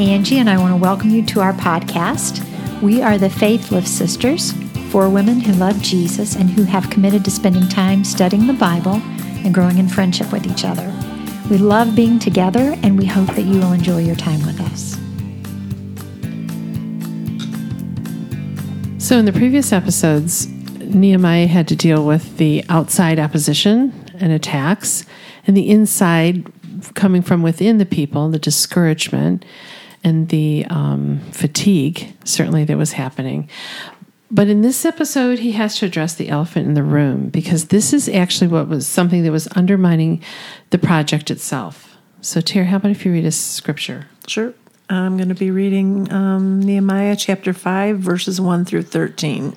Angie, and I want to welcome you to our podcast. We are the Faith Lift Sisters, four women who love Jesus and who have committed to spending time studying the Bible and growing in friendship with each other. We love being together, and we hope that you will enjoy your time with us. So, in the previous episodes, Nehemiah had to deal with the outside opposition and attacks, and the inside coming from within the people, the discouragement and the um, fatigue, certainly that was happening. But in this episode, he has to address the elephant in the room because this is actually what was something that was undermining the project itself. So, Terry, how about if you read a scripture? Sure. I'm going to be reading um, Nehemiah chapter 5, verses 1 through 13.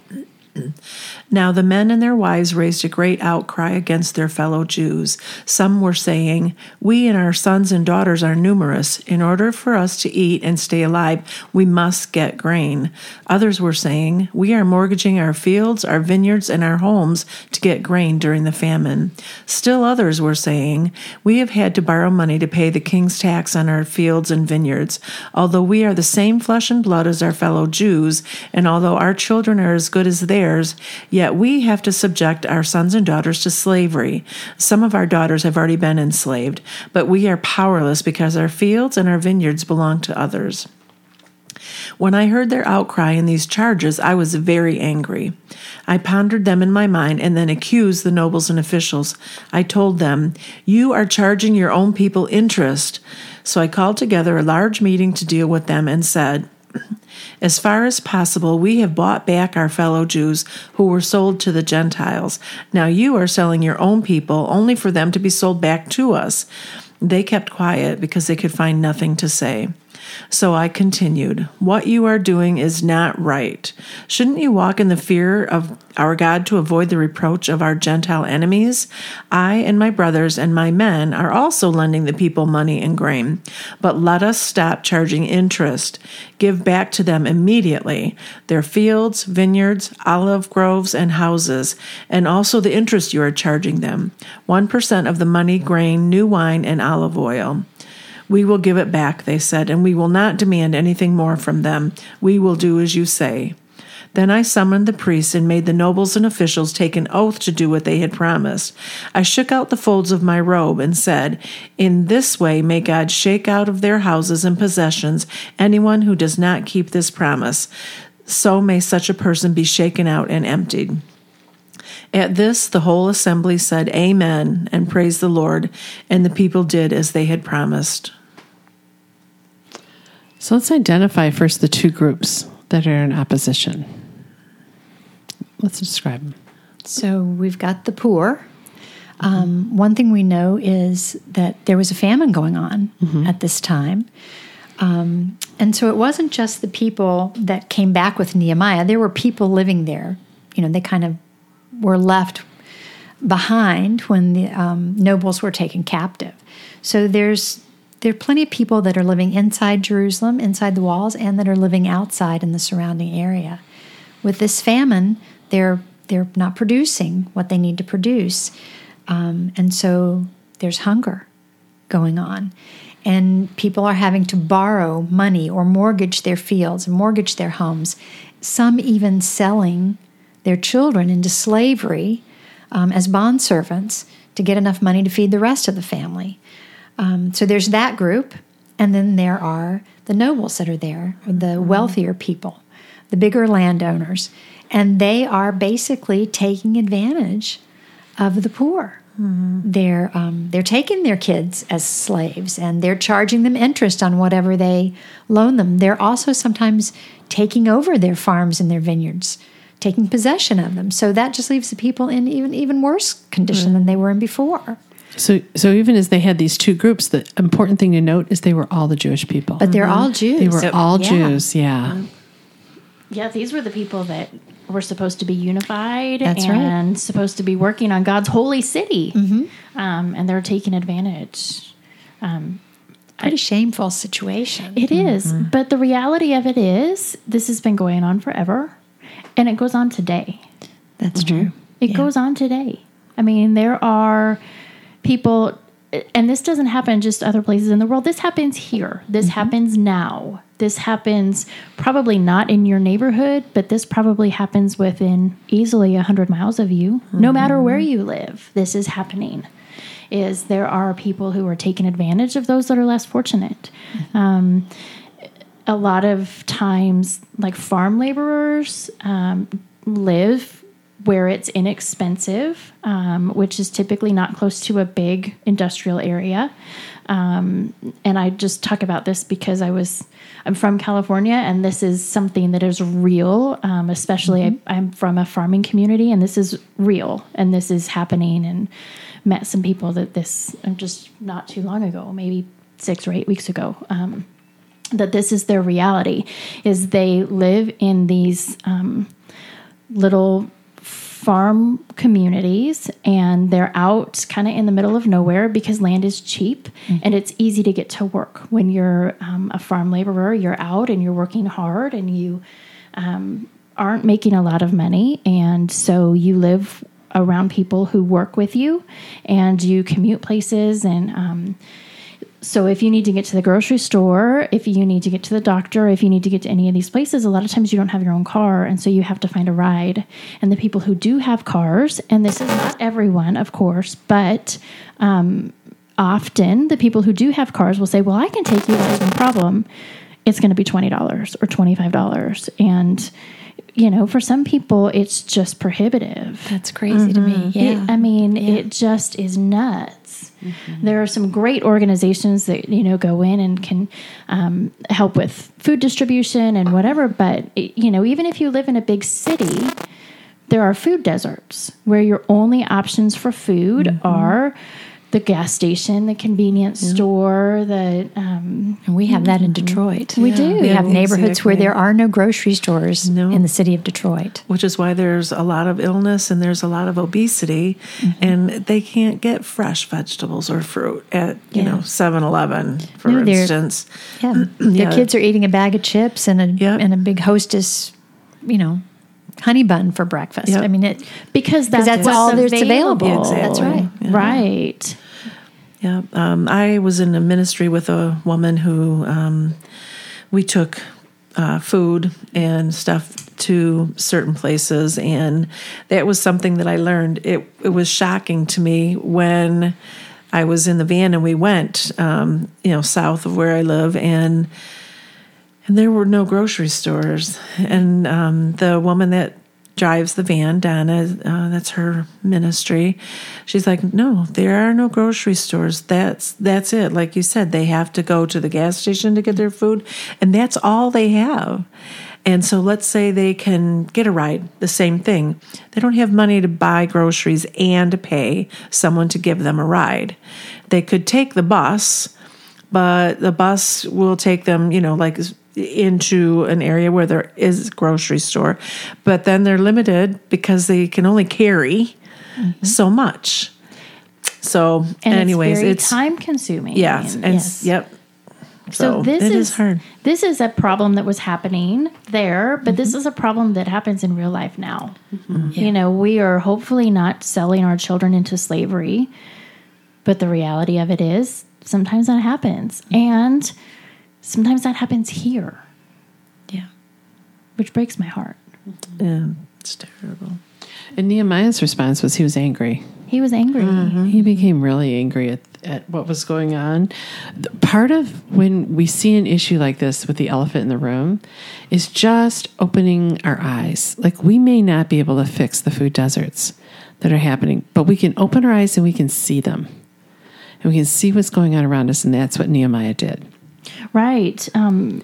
Now the men and their wives raised a great outcry against their fellow Jews. Some were saying, We and our sons and daughters are numerous. In order for us to eat and stay alive, we must get grain. Others were saying, We are mortgaging our fields, our vineyards, and our homes to get grain during the famine. Still others were saying, We have had to borrow money to pay the king's tax on our fields and vineyards. Although we are the same flesh and blood as our fellow Jews, and although our children are as good as theirs, Yet we have to subject our sons and daughters to slavery. Some of our daughters have already been enslaved, but we are powerless because our fields and our vineyards belong to others. When I heard their outcry and these charges, I was very angry. I pondered them in my mind and then accused the nobles and officials. I told them, You are charging your own people interest. So I called together a large meeting to deal with them and said, as far as possible, we have bought back our fellow Jews who were sold to the Gentiles. Now you are selling your own people only for them to be sold back to us. They kept quiet because they could find nothing to say. So I continued, What you are doing is not right. Shouldn't you walk in the fear of our God to avoid the reproach of our Gentile enemies? I and my brothers and my men are also lending the people money and grain. But let us stop charging interest. Give back to them immediately their fields, vineyards, olive groves, and houses, and also the interest you are charging them 1% of the money, grain, new wine, and olive oil. We will give it back, they said, and we will not demand anything more from them. We will do as you say. Then I summoned the priests and made the nobles and officials take an oath to do what they had promised. I shook out the folds of my robe and said, In this way may God shake out of their houses and possessions anyone who does not keep this promise. So may such a person be shaken out and emptied. At this, the whole assembly said, Amen, and praised the Lord, and the people did as they had promised. So let's identify first the two groups that are in opposition. Let's describe them. So we've got the poor. Um, one thing we know is that there was a famine going on mm-hmm. at this time. Um, and so it wasn't just the people that came back with Nehemiah, there were people living there. You know, they kind of were left behind when the um, nobles were taken captive. So there's there are plenty of people that are living inside Jerusalem, inside the walls, and that are living outside in the surrounding area. With this famine, they're they're not producing what they need to produce, um, and so there's hunger going on, and people are having to borrow money or mortgage their fields, and mortgage their homes. Some even selling their children into slavery um, as bond servants to get enough money to feed the rest of the family. Um, so there's that group, and then there are the nobles that are there, the mm-hmm. wealthier people, the bigger landowners, and they are basically taking advantage of the poor. Mm-hmm. They're um, they're taking their kids as slaves, and they're charging them interest on whatever they loan them. They're also sometimes taking over their farms and their vineyards, taking possession of them. So that just leaves the people in even even worse condition mm-hmm. than they were in before. So, so even as they had these two groups, the important thing to note is they were all the Jewish people. But they're mm-hmm. all Jews. They were so, all yeah. Jews. Yeah. Um, yeah, these were the people that were supposed to be unified That's and right. supposed to be working on God's holy city, mm-hmm. um, and they're taking advantage. Um, Pretty I, shameful situation. It mm-hmm. is, but the reality of it is, this has been going on forever, and it goes on today. That's mm-hmm. true. It yeah. goes on today. I mean, there are people and this doesn't happen just other places in the world. This happens here. This happens now. This happens probably not in your neighborhood, but this probably happens within easily 100 miles of you. No matter where you live, this is happening. Is there are people who are taking advantage of those that are less fortunate. Um, a lot of times, like farm laborers um, live where it's inexpensive, um, which is typically not close to a big industrial area. Um, and I just talk about this because I was I'm from California, and this is something that is real. Um, especially, I, I'm from a farming community, and this is real, and this is happening. And met some people that this just not too long ago, maybe six or eight weeks ago. Um, that this is their reality is they live in these um, little farm communities and they're out kind of in the middle of nowhere because land is cheap mm-hmm. and it's easy to get to work when you're um, a farm laborer you're out and you're working hard and you um, aren't making a lot of money and so you live around people who work with you and you commute places and um, so if you need to get to the grocery store, if you need to get to the doctor, if you need to get to any of these places, a lot of times you don't have your own car, and so you have to find a ride. And the people who do have cars, and this is not everyone, of course, but um, often the people who do have cars will say, "Well, I can take you. No problem." It's going to be twenty dollars or twenty five dollars, and you know, for some people, it's just prohibitive. That's crazy mm-hmm. to me. Mm-hmm. Yeah. It, I mean, yeah. it just is nuts. Mm-hmm. There are some great organizations that, you know, go in and can um, help with food distribution and whatever. But, you know, even if you live in a big city, there are food deserts where your only options for food mm-hmm. are the gas station, the convenience yeah. store, the um, and we have that in Detroit. We yeah. do. We have neighborhoods exactly. where there are no grocery stores no. in the city of Detroit, which is why there's a lot of illness and there's a lot of obesity, mm-hmm. and they can't get fresh vegetables or fruit at you yeah. know 7-Eleven, for no, instance. Yeah, their kids are eating a bag of chips and a yep. and a big Hostess, you know, honey bun for breakfast. Yep. I mean, it because that's, that's all there's available. available. Exactly. That's right. Yeah. Right. Yeah. Um, I was in a ministry with a woman who um, we took uh, food and stuff to certain places, and that was something that I learned. It it was shocking to me when I was in the van and we went, um, you know, south of where I live, and and there were no grocery stores. And um, the woman that drives the van, Donna, uh, that's her ministry. She's like, no, there are no grocery stores. That's that's it. Like you said, they have to go to the gas station to get their food, and that's all they have. And so let's say they can get a ride, the same thing. They don't have money to buy groceries and pay someone to give them a ride. They could take the bus, but the bus will take them, you know, like into an area where there is a grocery store, but then they're limited because they can only carry mm-hmm. so much. So, and anyways, it's, it's time consuming. Yeah, and yes. yep. So, so this is, is, hard. This is a problem that was happening there, but mm-hmm. this is a problem that happens in real life now. Mm-hmm. You know, we are hopefully not selling our children into slavery, but the reality of it is sometimes that happens. Mm-hmm. And sometimes that happens here. Yeah. Which breaks my heart. Yeah, it's terrible. And Nehemiah's response was he was angry. He was angry. Mm-hmm. He became really angry at, at what was going on. Part of when we see an issue like this with the elephant in the room is just opening our eyes. Like we may not be able to fix the food deserts that are happening, but we can open our eyes and we can see them. And we can see what's going on around us. And that's what Nehemiah did. Right. Um,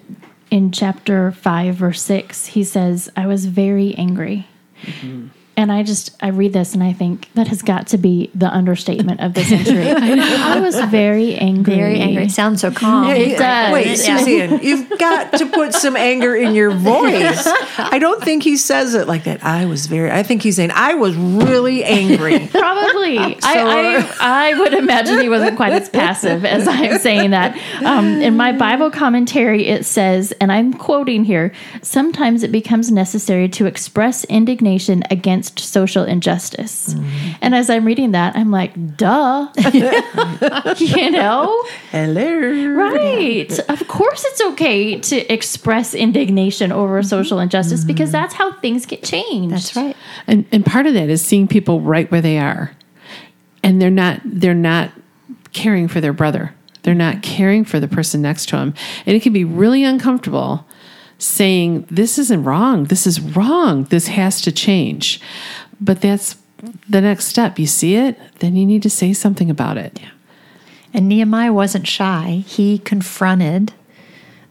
in chapter 5, verse 6, he says, I was very angry. Mm-hmm. And I just I read this and I think that has got to be the understatement of the century. I, I, was very angry. Very angry. It sounds so calm. it does. Wait, Susan, you've got to put some anger in your voice. I don't think he says it like that. I was very. I think he's saying I was really angry. Probably. so, I, I, I would imagine he wasn't quite as passive as I'm saying that. Um, in my Bible commentary, it says, and I'm quoting here: sometimes it becomes necessary to express indignation against against social injustice. And as I'm reading that, I'm like, duh. you know? Hello. Right. Of course, it's okay to express indignation over mm-hmm. social injustice because mm-hmm. that's how things get changed. That's right. And and part of that is seeing people right where they are. And they're not they're not caring for their brother. They're not caring for the person next to them. And it can be really uncomfortable saying this isn't wrong. This is wrong. This has to change. But that's the next step. You see it, then you need to say something about it. And Nehemiah wasn't shy. He confronted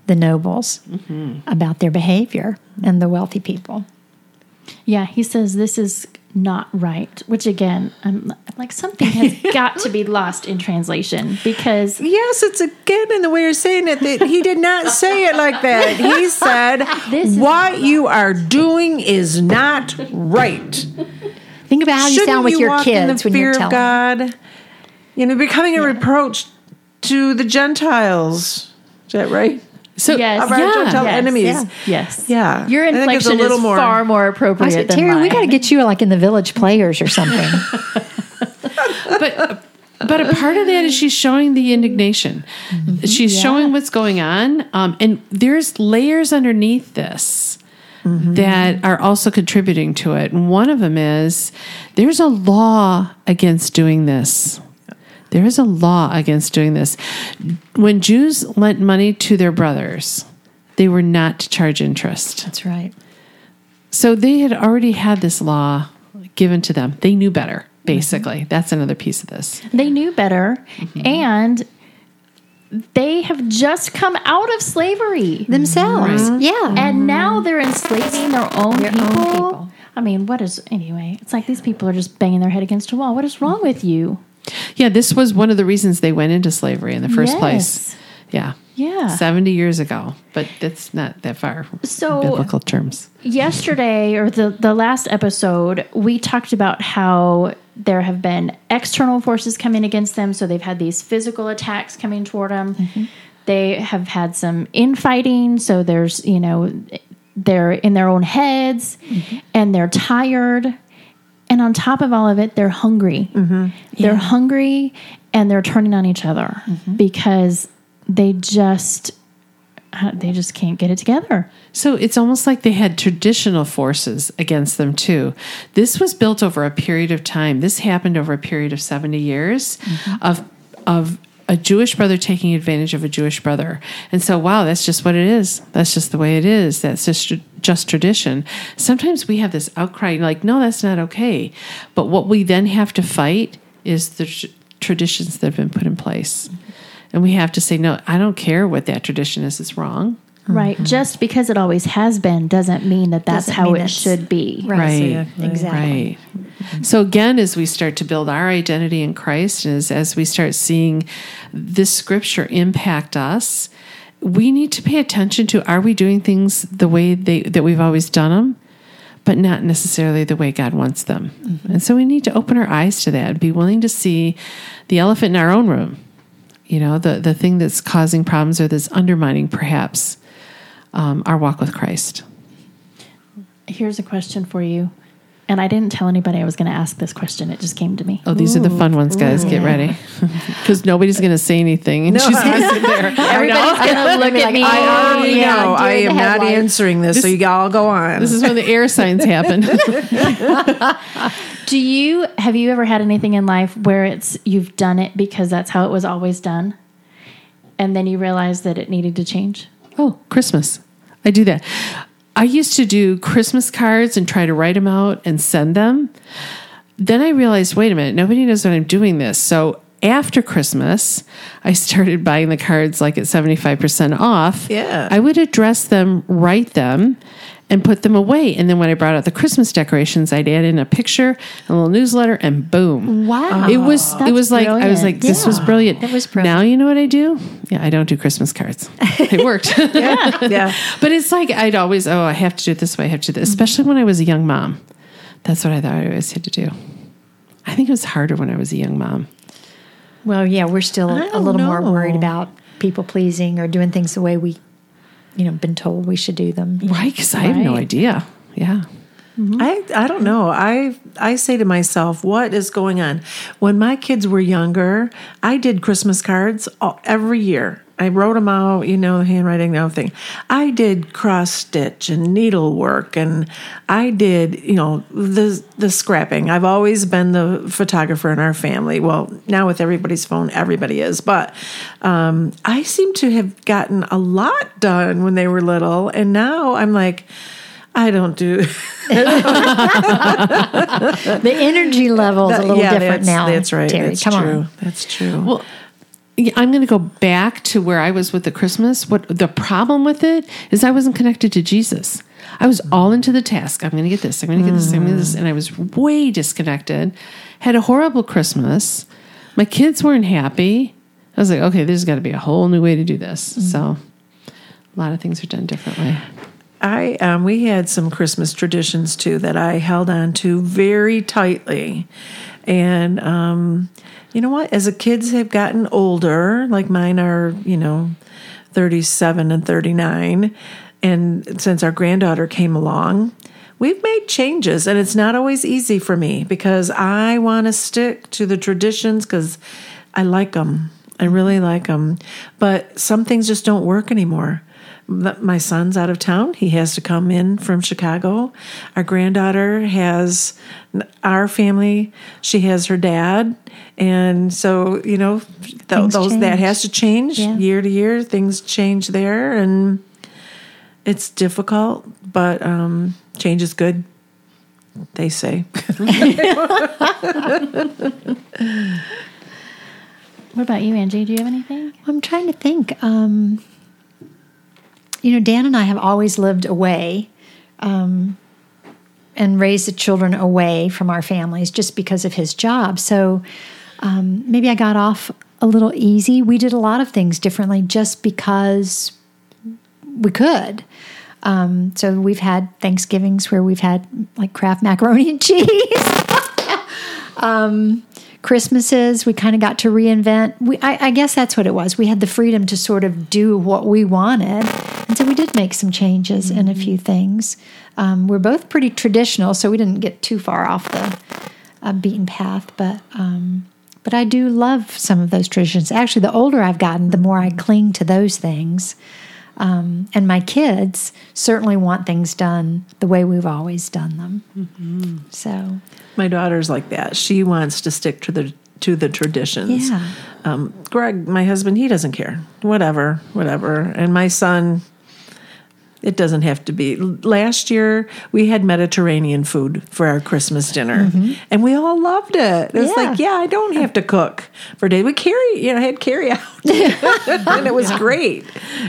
the nobles mm-hmm. about their behavior and the wealthy people. Yeah, he says this is not right, which again, I'm like something has got to be lost in translation because Yes, it's again in the way you're saying it that he did not say it like that. He said, This "What you are doing is not right." Think about how you Shouldn't sound with you your walk in kids the when you're fear of telling. God. You know, becoming a reproach to the Gentiles. Is that right? So Yes. Of our yeah. Gentile Yes. enemies. Yes, Yeah. your I think it's a inflection little is more- far more appropriate said, than Terry, we got to get you like in the village players or something. but but a part of that is she's showing the indignation. She's Yeah. showing what's going on, um, and there's layers underneath this that are also contributing to it. And one of them is there's a law against doing this. There is a law against doing this. When Jews lent money to their brothers, they were not to charge interest. That's right. So they had already had this law given to them. They knew better, basically. Mm-hmm. That's another piece of this. They knew better, mm-hmm. and they have just come out of slavery. Themselves. Yeah. And mm-hmm. now they're enslaving their own, Their own people. people. I mean, what is anyway? It's like these people are just banging their head against a wall. What is wrong with you? Yeah, this was one of the reasons they went into slavery in the first Yes. place. Yeah. Yeah. 70 years ago, but that's not that far So- biblical terms. Yesterday or the the last episode, we talked about how there have been external forces coming against them. So they've had these physical attacks coming toward them. Mm-hmm. They have had some infighting. So there's you know they're in their own heads mm-hmm. and they're tired. And on top of all of it, they're hungry. Mm-hmm. They're hungry and they're turning on each other mm-hmm. because they just uh, they just can't get it together. So it's almost like they had traditional forces against them too. This was built over a period of time. This happened over a period of 70 years mm-hmm. of of a Jewish brother taking advantage of a Jewish brother. And so wow, that's just what it is. That's just the way it is. That's just just tradition. Sometimes we have this outcry like no, that's not okay. But what we then have to fight is the tr- traditions that have been put in place. And we have to say no, I don't care what that tradition is. It's wrong. Right. Mm-hmm. Just because it always has been doesn't mean that that's Doesn't how it that's- should be. Right. Exactly. Right. So again, as we start to build our identity in Christ, and as, as we start seeing this scripture impact us, we need to pay attention to are we doing things the way they, that we've always done them, but not necessarily the way God wants them. And so we need to open our eyes to that, and be willing to see the elephant in our own room, you know, the, the thing that's causing problems or that's undermining perhaps um, our walk with Christ. Here's a question for you. And I didn't tell anybody I was going to ask this question. It just came to me. Oh, these are the fun ones, guys. Get ready. Because nobody's going to say anything. And she's going to sit there. Everybody's going to look at me. I already yeah, know. I am not headlights. answering this, so you all go on. This is when the air signs happen. Do you have you ever had anything in life where it's you've done it because that's how it was always done? And then you realize that it needed to change? oh, Christmas. I do that. I used to do Christmas cards and try to write them out and send them. Then I realized, wait a minute, nobody knows that I'm doing this. So after Christmas, I started buying the cards like at 75% off. Yeah. I would address them, write them, and put them away. And then when I brought out the Christmas decorations, I'd add in a picture, a little newsletter, and boom. Wow. It was it was like I was like this was brilliant. that was brilliant. Now you know what I do? Yeah, I don't do Christmas cards. It worked. yeah. yeah. But it's like I'd always, oh, I have to do it this way. I have to do this, especially when I was a young mom. That's what I thought I always had to do. I think it was harder when I was a young mom. Well, yeah, we're still a don't little more worried about people pleasing or doing things the way we, you know, been told we should do them. Right? Because I have no idea. Yeah. Mm-hmm. I I don't know. I I say to myself, what is going on? When my kids were younger, I did Christmas cards all, every year. I wrote them out, you know, the handwriting and thing. I did cross stitch and needlework, and I did, you know, the the scrapping. I've always been the photographer in our family. Well, now with everybody's phone, everybody is. But um, I seem to have gotten a lot done when they were little, and now I'm like. I don't do. The energy level is a little different that's, now. That's right. Terry. That's Come true. on. That's true. Well, yeah, I'm going to go back to where I was with the Christmas. What the problem with it is, I wasn't connected to Jesus. I was all into the task. I'm going to get this. I'm going to get this. I'm going to get this, and I was way disconnected. Had a horrible Christmas. My kids weren't happy. I was like, okay, there's got to be a whole new way to do this. So, a lot of things are done differently. I um, we had some Christmas traditions too that I held on to very tightly, and um, you know what? As the kids have gotten older, like mine are, you know, thirty-seven and thirty-nine, and since our granddaughter came along, we've made changes, and it's not always easy for me because I want to stick to the traditions because I like them. I really like them, but some things just don't work anymore my son's out of town. He has to come in from Chicago. Our granddaughter has our family. She has her dad, and so you know th- Things those that has to change Yeah. year to year. Things change there, and it's difficult, but um, change is good. They say. What about you, Angie? Do you have anything? I'm trying to think. Um, you know, Dan and I have always lived away um, and raised the children away from our families just because of his job. So um, maybe I got off a little easy. We did a lot of things differently just because we could. Um, so we've had Thanksgivings where we've had like Kraft macaroni and cheese. Christmases, we kind of got to reinvent. We, I, I guess that's what it was. We had the freedom to sort of do what we wanted, and so we did make some changes in a few things. Um, we're both pretty traditional, so we didn't get too far off the uh, beaten path. But um, but I do love some of those traditions. Actually, the older I've gotten, the more I cling to those things. Um, and my kids certainly want things done the way we've always done them. So My daughter's like that. She wants to stick to the to the traditions. Yeah. Um, Greg, my husband, he doesn't care. Whatever, whatever. And my son, it doesn't have to be. Last year we had Mediterranean food for our Christmas dinner, and we all loved it. It was Mm-hmm. Yeah. like, yeah, I don't have to cook for days. We carry, you know, I had carry out, and it was great.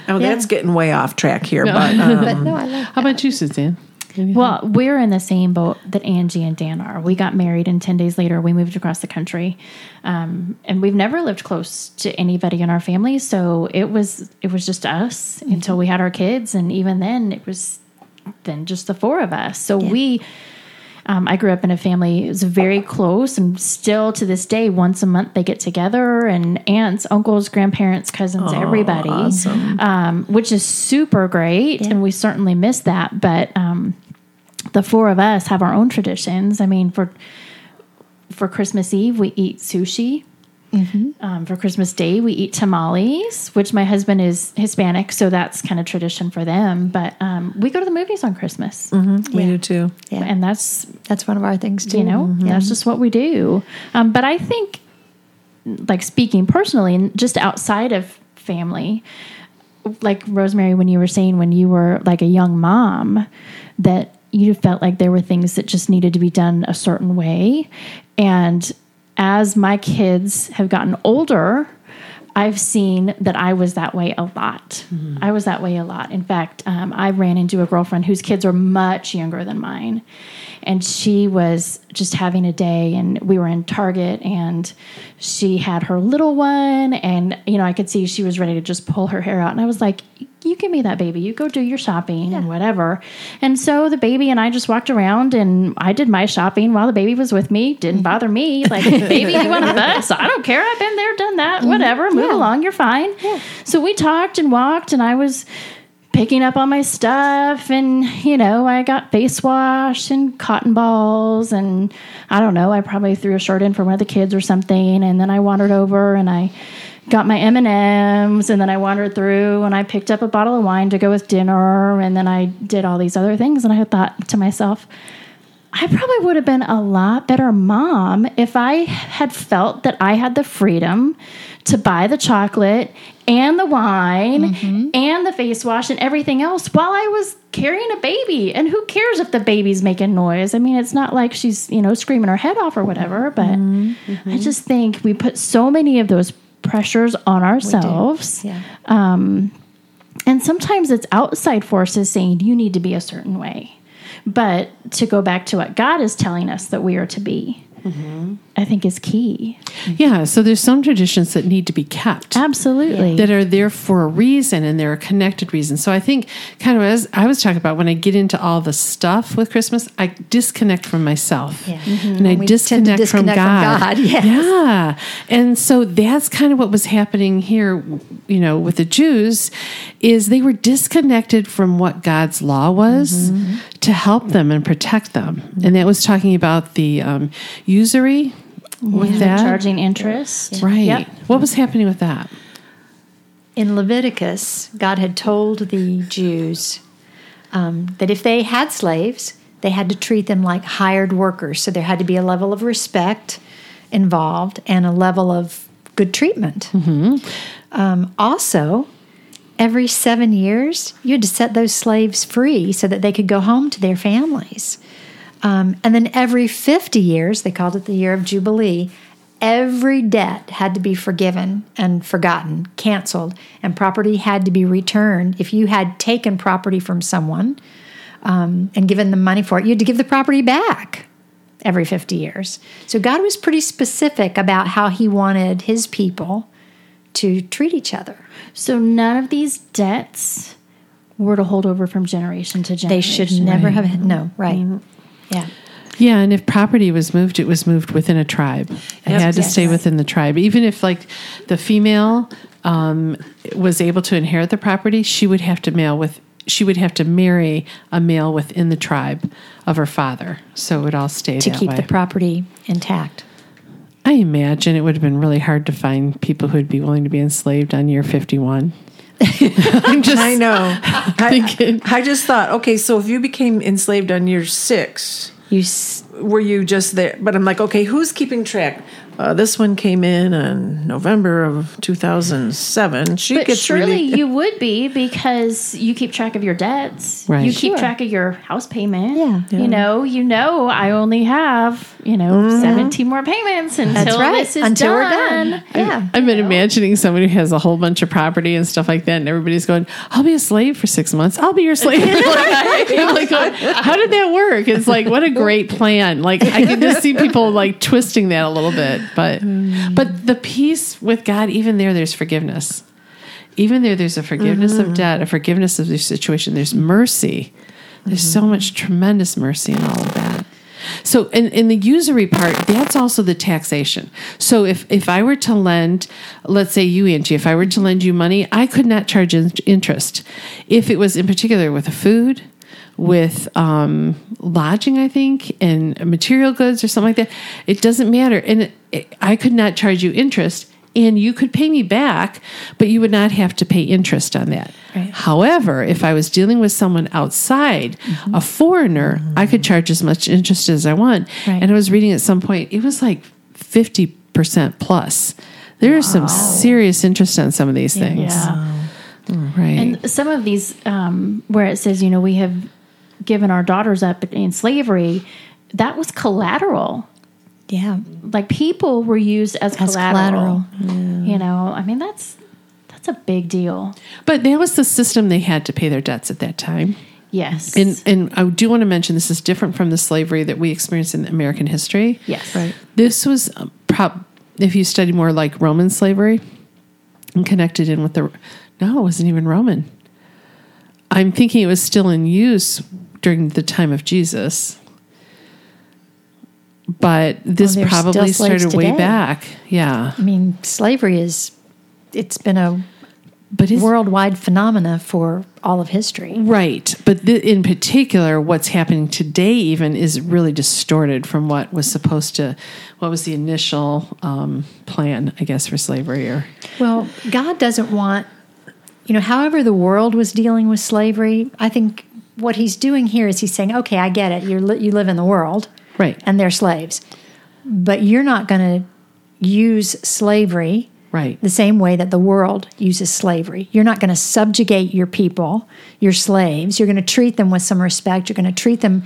Oh, that's getting way off track here, but um, but no, I love How about you, Suzanne? Well, we're in the same boat that Angie and Dan are. We got married, and 10 days later, we moved across the country. Um, and we've never lived close to anybody in our family. So it was it was just us until we had our kids. And even then, it was then just the four of us. So we. Um, I grew up in a family it was very close, and still to this day, once a month they get together, and aunts, uncles, grandparents, cousins, everybody, um, which is super great, and we certainly miss that. But um, the four of us have our own traditions. I mean, for for Christmas Eve, we eat sushi. Um, for Christmas Day, we eat tamales, which my husband is Hispanic, so that's kind of tradition for them. But um, we go to the movies on Christmas, we do too. Yeah. and that's That's one of our things too. you know that's just what we do. Um, but I think, like speaking personally, and just outside of family, like Rosemary, when you were saying when you were like a young mom, that you felt like there were things that just needed to be done a certain way. And as my kids have gotten older, I've seen that I was that way a lot. I was that way a lot. In fact, um, I ran into a girlfriend whose kids are much younger than mine. And she was just having a day, and we were in Target, and she had her little one. And, you know, I could see she was ready to just pull her hair out. And I was like, You give me that baby. You go do your shopping and whatever. And so the baby and I just walked around, and I did my shopping while the baby was with me. Didn't mm-hmm. bother me. Like, baby, you want a bus? I don't care. I've been there, done that, mm-hmm. whatever. Move along. You're fine. So we talked and walked, and I was picking up all my stuff and you know i got face wash and cotton balls and i don't know i probably threw a shirt in for one of the kids or something and then i wandered over and i got my m&ms and then i wandered through and i picked up a bottle of wine to go with dinner and then i did all these other things and i thought to myself I probably would have been a lot better mom if I had felt that I had the freedom to buy the chocolate and the wine mm-hmm. and the face wash and everything else while I was carrying a baby. And who cares if the baby's making noise? I mean, it's not like she's, you know, screaming her head off or whatever, but mm-hmm. Mm-hmm. I just think we put so many of those pressures on ourselves. Yeah. Um, and sometimes it's outside forces saying you need to be a certain way. But to go back to what God is telling us that we are to be, mm-hmm. I think is key. Yeah, so there's some traditions that need to be kept. Absolutely. that are there for a reason and they're a connected reason. So I think kind of as I was talking about when I get into all the stuff with Christmas, I disconnect from myself. Yeah. And I We tend to disconnect, from disconnect from God. God, yes. Yeah. And so that's kind of what was happening here, you know, with the Jews is they were disconnected from what God's law was to help them and protect them. And that was talking about the um, usury with that. Charging interest. Right. Yep. What was happening with that? In Leviticus, God had told the Jews um, that if they had slaves, they had to treat them like hired workers. So there had to be a level of respect involved and a level of good treatment. Um, also, every seven years, you had to set those slaves free so that they could go home to their families. Um, and then every 50 years, they called it the year of Jubilee, every debt had to be forgiven and forgotten, canceled, and property had to be returned. If you had taken property from someone um, and given them money for it, you had to give the property back every 50 years. So God was pretty specific about how he wanted his people to treat each other. So none of these debts were to hold over from generation to generation. They should never have, had no, right. Yeah. Yeah, and if property was moved, it was moved within a tribe. It Yep. had to Yes. stay within the tribe. Even if, like, the female um, was able to inherit the property, she would have to mail with. She would have to marry a male within the tribe of her father, so it would all stay To keep way. the property intact. I imagine it would have been really hard to find people who'd be willing to be enslaved on year fifty-one. I'm just I know. I. I just thought, okay, so if you became enslaved on year six, You s- were you just there? But I'm like, okay, who's keeping track? Uh, this one came in in November of 2007. She But gets surely really. you would be because you keep track of your debts. Right. You keep Sure. track of your house payment. Yeah. You know, you know I only have, you know, mm-hmm. 17 more payments until That's right. this is Until we're done. done. Yeah. I've been imagining somebody who has a whole bunch of property and stuff like that, and everybody's going, "I'll be a slave for six months. I'll be your slave." I'm like, going, how did that work? It's like, what a great plan! Like, I can just see people like twisting that a little bit, but mm. but the peace with God, even there, there's forgiveness. Even there, there's a forgiveness of mm-hmm. debt, a forgiveness of the situation. There's mercy. There's so mm-hmm. much tremendous mercy in all of that. So in, in the usury part, that's also the taxation. So if, if I were to lend, let's say you, Angie, if I were to lend you money, I could not charge in- interest. If it was in particular with a food, with um, lodging, I think, and material goods or something like that, it doesn't matter. And it, it, I could not charge you interest. And you could pay me back, but you would not have to pay interest on that. Right. However, if I was dealing with someone outside, a foreigner, I could charge as much interest as I want. Right. And I was reading at some point, it was like 50% plus. There There is some serious interest on some of these things. Yeah. Right. And some of these, um, where it says, you know, we have given our daughters up in slavery, that was collateral. Yeah. Like people were used as, As collateral. You know, I mean, that's that's a big deal. but that was the system they had to pay their debts at that time. Yes. And and I do want to mention this is different from the slavery that we experienced in American history. yes. Right. This was um, prob if you study more like Roman slavery and connected in with the no, it wasn't even Roman. I'm thinking it was still in use during the time of Jesus. But this still probably started way back. Yeah. I mean, slavery is, it's been a But it's worldwide phenomena for all of history. Right. But th- in particular, what's happening today even is really distorted from what was supposed to, what was the initial um, plan, I guess, for slavery or. Well, God doesn't want, you know, however the world was dealing with slavery, I think what he's doing here is he's saying, okay, I get it. You're, li- you live in the world Right. and they're slaves, but you're not going to use slavery Right. the same way that the world uses slavery. You're not going to subjugate your people, your slaves. You're going to treat them with some respect. You're going to treat them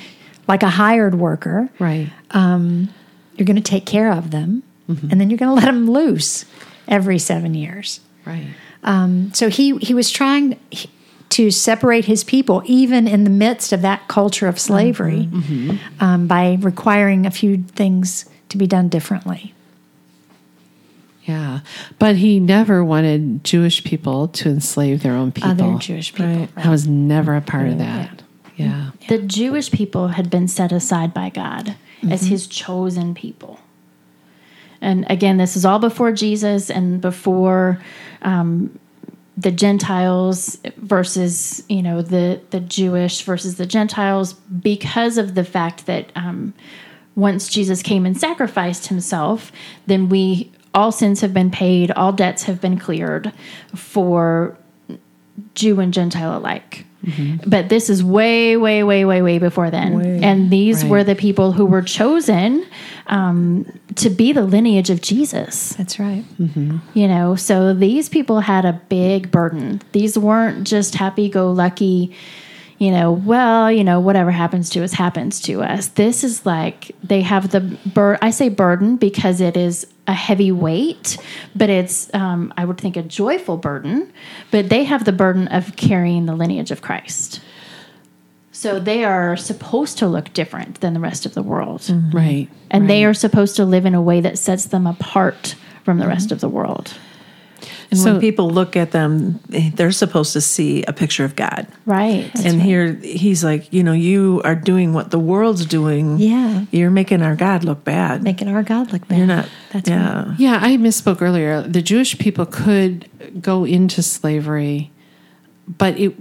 like a hired worker. Right. You're going to take care of them, and then you're going to let them loose every seven years. Right. Um, so he he was trying to separate his people, even in the midst of that culture of slavery, Um, by requiring a few things to be done differently. Yeah. But he never wanted Jewish people to enslave their own people. Other Jewish people, Right. I was never a part of that. Yeah. The Jewish people had been set aside by God as his chosen people. And again, this is all before Jesus and before um, the Gentiles versus, you know, the, the Jewish versus the Gentiles because of the fact that um, once Jesus came and sacrificed himself, then we, all sins have been paid, all debts have been cleared for Jew and Gentile alike. But this is way, way, way, way, way before then. And these Right. were the people who were chosen um, to be the lineage of Jesus. That's right. You know, so these people had a big burden. These weren't just happy go lucky, you know, well, you know, whatever happens to us happens to us. This is like they have the bur I say burden because it is a heavy weight, but it's um, I would think a joyful burden, but they have the burden of carrying the lineage of Christ. So they are supposed to look different than the rest of the world. Right. And they are supposed to live in a way that sets them apart from the rest of the world. And So- when people look at them, they're supposed to see a picture of God. Right. and here he's like, you know, you are doing what the world's doing. Yeah. You're making our God look bad. Making our God look bad. You're not. That's yeah. right. Yeah, I misspoke earlier. The Jewish people could go into slavery, but it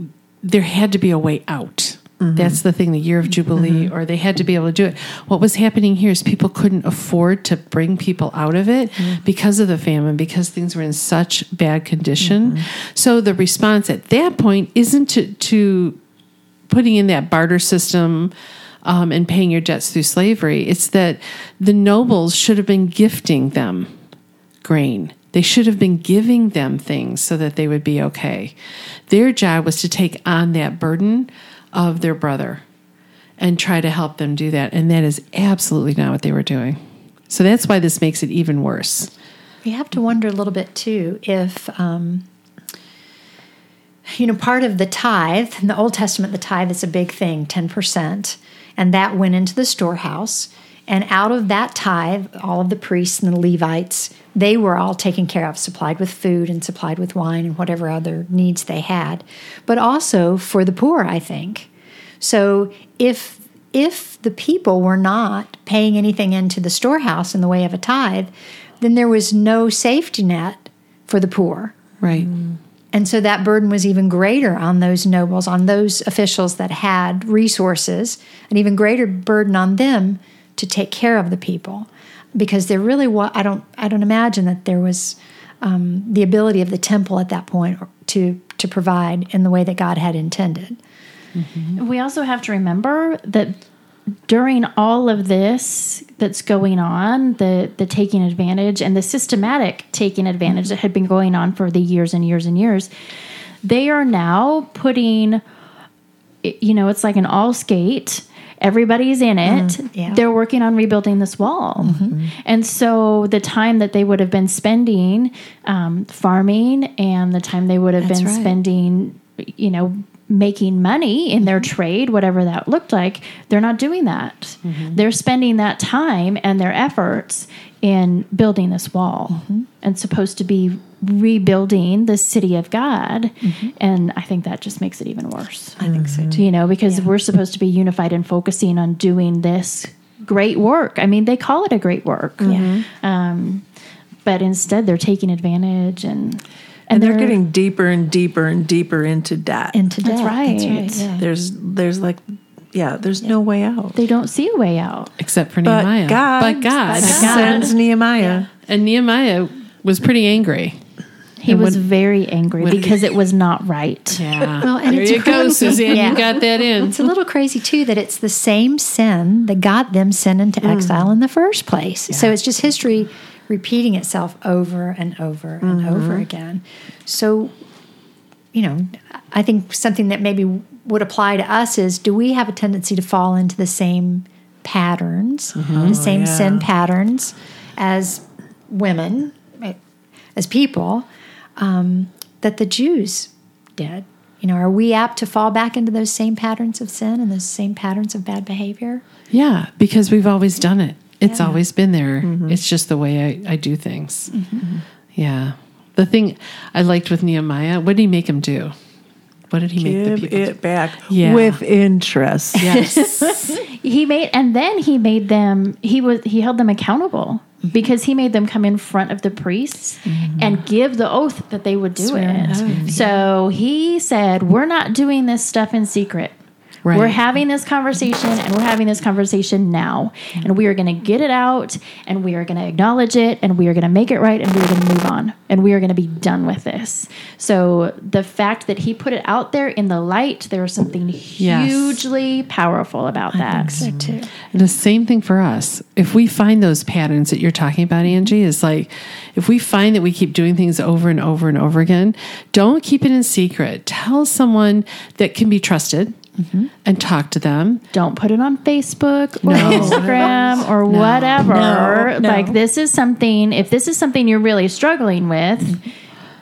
there had to be a way out. Mm-hmm. That's the thing, the year of Jubilee, mm-hmm. or they had to be able to do it. What was happening here is people couldn't afford to bring people out of it mm-hmm. because of the famine, because things were in such bad condition. So the response at that point isn't to, to putting in that barter system um, and paying your debts through slavery. It's that the nobles should have been gifting them grain. They should have been giving them things so that they would be okay. Their job was to take on that burden of their brother and try to help them do that. And that is absolutely not what they were doing. So that's why this makes it even worse. We have to wonder a little bit too if, um, you know, part of the tithe in the Old Testament, the tithe is a big thing, ten percent, and that went into the storehouse. And out of that tithe, all of the priests and the Levites, they were all taken care of, supplied with food and supplied with wine and whatever other needs they had, but also for the poor, I think. So if if the people were not paying anything into the storehouse in the way of a tithe, then there was no safety net for the poor. Right. Mm. And so that burden was even greater on those nobles, on those officials that had resources, an even greater burden on them to take care of the people, because there really was. I don't. I don't imagine that there was um, the ability of the temple at that point to to provide in the way that God had intended. We also have to remember that during all of this that's going on, the the taking advantage and the systematic taking advantage that had been going on for the years and years and years, they are now putting you know, it's like an all skate. Everybody's in it. yeah. They're working on rebuilding this wall. And so the time that they would have been spending um, farming and the time they would have That's been right. spending, you know, making money in their mm-hmm. trade, whatever that looked like, they're not doing that. Mm-hmm. They're spending that time and their efforts in building this wall mm-hmm. and supposed to be rebuilding the city of God. And I think that just makes it even worse. I think so too. You know, because we're supposed to be unified and focusing on doing this great work. I mean, they call it a great work. Yeah. Um, but instead, they're taking advantage and And they're, getting deeper and deeper and deeper into debt. into debt, That's debt. right. yeah. there's there's like yeah, there's no way out. they don't see a way out. except for But Nehemiah. God, but God. sends Nehemiah. And Nehemiah was pretty angry. He was very angry because it was not right. Yeah. Well, and there it's you go, crazy. Suzanne. Yeah. You got that in. It's a little crazy too that it's the same sin that got them sent into mm. exile in the first place. So it's just history repeating itself over and over and over again. So, you know, I think something that maybe would apply to us is do we have a tendency to fall into the same patterns, the same yeah. sin patterns as women, as people, um, that the Jews did? You know, are we apt to fall back into those same patterns of sin and those same patterns of bad behavior? Yeah, because we've always done it. It's always been there. Mm-hmm. It's just the way I, I do things. Mm-hmm. Yeah. The thing I liked with Nehemiah, what did he make him do? What did he make the Give people do? it back Yeah. with interest. Yes. He made and then he made them he was he held them accountable mm-hmm. because he made them come in front of the priests and give the oath that they would do Swear an it. So he said, "We're not doing this stuff in secret." Right. We're having this conversation and we're having this conversation now. And we are going to get it out and we are going to acknowledge it and we are going to make it right and we are going to move on and we are going to be done with this. So the fact that he put it out there in the light, there was something hugely powerful about that. So too. Mm-hmm. the same thing for us. If we find those patterns that you're talking about, Angie, is like if we find that we keep doing things over and over and over again, don't keep it in secret. Tell someone that can be trusted Mm-hmm. and talk to them. Don't put it on Facebook or Instagram or whatever. No, no. Like this is something if this is something you're really struggling with,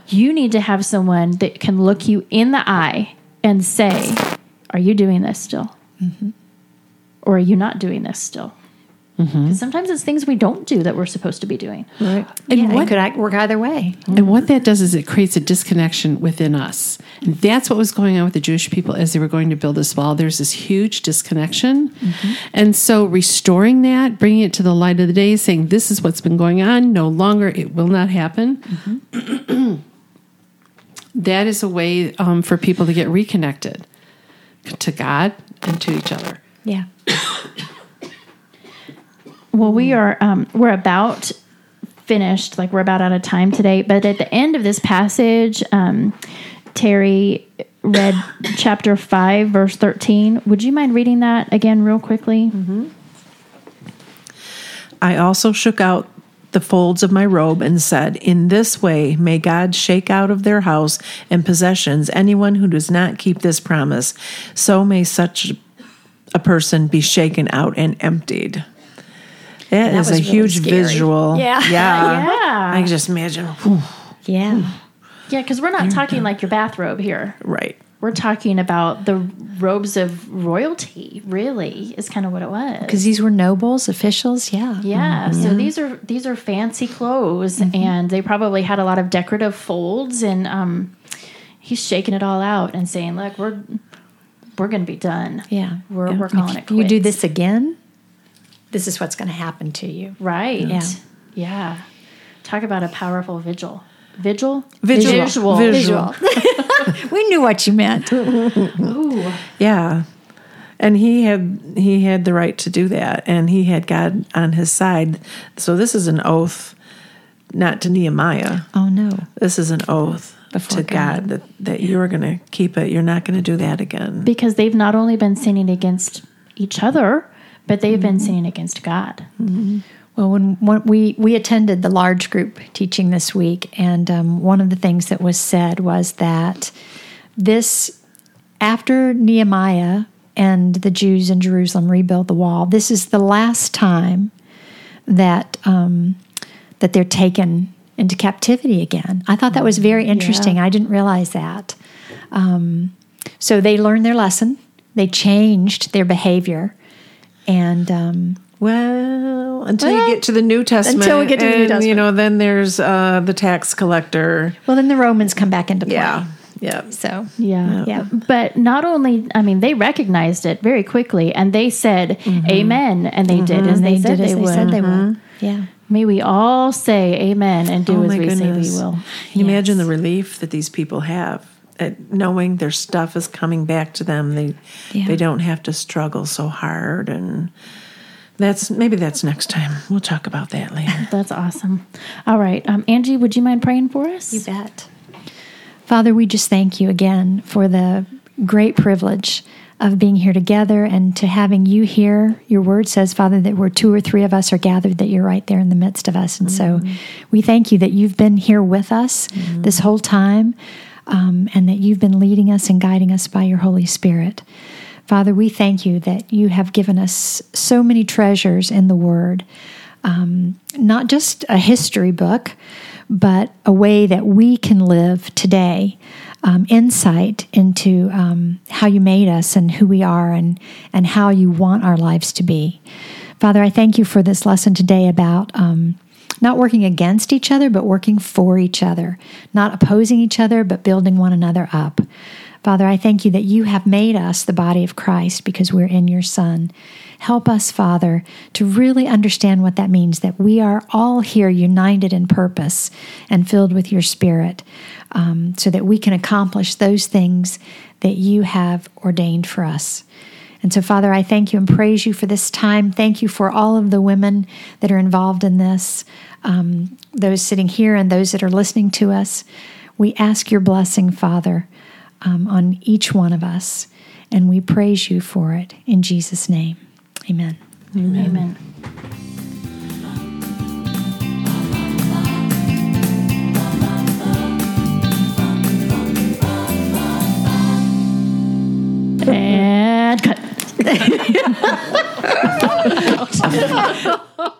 you need to have someone that can look you in the eye and say, "Are you doing this still?" Mm-hmm. Or are you not doing this still? Mm-hmm. 'Cause Sometimes it's things we don't do that we're supposed to be doing. Right. And yeah, what it could work either way. And what that does is it creates a disconnection within us. And that's what was going on with the Jewish people as they were going to build this wall. There's this huge disconnection. Mm-hmm. And so restoring that, bringing it to the light of the day, saying, this is what's been going on, no longer, it will not happen. Mm-hmm. that is a way um, for people to get reconnected to God and to each other. Yeah. Well, we are um, we're about finished. Like we're about out of time today. But at the end of this passage, um, Terry read chapter five, verse thirteen. Would you mind reading that again, real quickly? Mm-hmm. I also shook out the folds of my robe and said, In this way may God shake out of their house and possessions anyone who does not keep this promise. So may such a person be shaken out and emptied. That is a really huge scary. visual. Yeah. Yeah. Yeah, I can just imagine. whew, Yeah. yeah, because we're not talking like your bathrobe here. right. We're talking about the robes of royalty. Really, is kind of what it was. Because these were nobles, officials. Yeah. Yeah, so these are these are fancy clothes, and they probably had a lot of decorative folds. And um, he's shaking it all out and saying, "Look, we're we're going to be done. Yeah. we're we're calling it If you do this again, this is what's going to happen to you. right? Yeah. yeah. Talk about a powerful vigil. Vigil. Visual. Visual. Visual. we knew what you meant. Ooh. Yeah. And he had he had the right to do that and he had God on his side. So this is an oath not to Nehemiah. Oh, no. This is an oath Before to God, God. that, that you're going to keep it. You're not going to do that again. Because they've not only been sinning against each other, but they've been sinning against God. Well, when, when we we attended the large group teaching this week, and um, one of the things that was said was that this, after Nehemiah and the Jews in Jerusalem rebuild the wall, this is the last time that um, that they're taken into captivity again. I thought that was very interesting. I didn't realize that. Um, so they learned their lesson. They changed their behavior, and um, Well, until Well, you get to the New Testament. until we get to the New Testament, You know, then there's uh, the tax collector. well, then the Romans come back into play. Yeah. Yeah. So Yeah. Yeah. But not only, I mean, they recognized it very quickly and they said, Amen. And they did as and they, they said did they as they would. said they would. Yeah. May we all say amen and do Oh, as my we say we will. Can you imagine the relief that these people have at knowing their stuff is coming back to them? They Yeah. they don't have to struggle so hard, and that's maybe that's next time. We'll talk about that later. That's awesome. All right. Um, Angie, would you mind praying for us? You bet. Father, we just thank you again for the great privilege of being here together and to having you here. Your word says, Father, that where two or three of us are gathered, that you're right there in the midst of us. And so mm-hmm. we thank you that you've been here with us mm-hmm. this whole time um, and that you've been leading us and guiding us by your Holy Spirit. Father, we thank you that you have given us so many treasures in the Word, um, not just a history book, but a way that we can live today. Um, insight into um, how you made us and who we are and, and how you want our lives to be. Father, I thank you for this lesson today about um, not working against each other, but working for each other, not opposing each other, but building one another up. Father, I thank you that you have made us the body of Christ because we're in your Son. Help us, Father, to really understand what that means that we are all here united in purpose and filled with your Spirit um, so that we can accomplish those things that you have ordained for us. And so, Father, I thank you and praise you for this time. Thank you for all of the women that are involved in this, um, those sitting here and those that are listening to us. We ask your blessing, Father, um, on each one of us, and we praise you for it in Jesus' name. Amen. Amen. And cut. 네.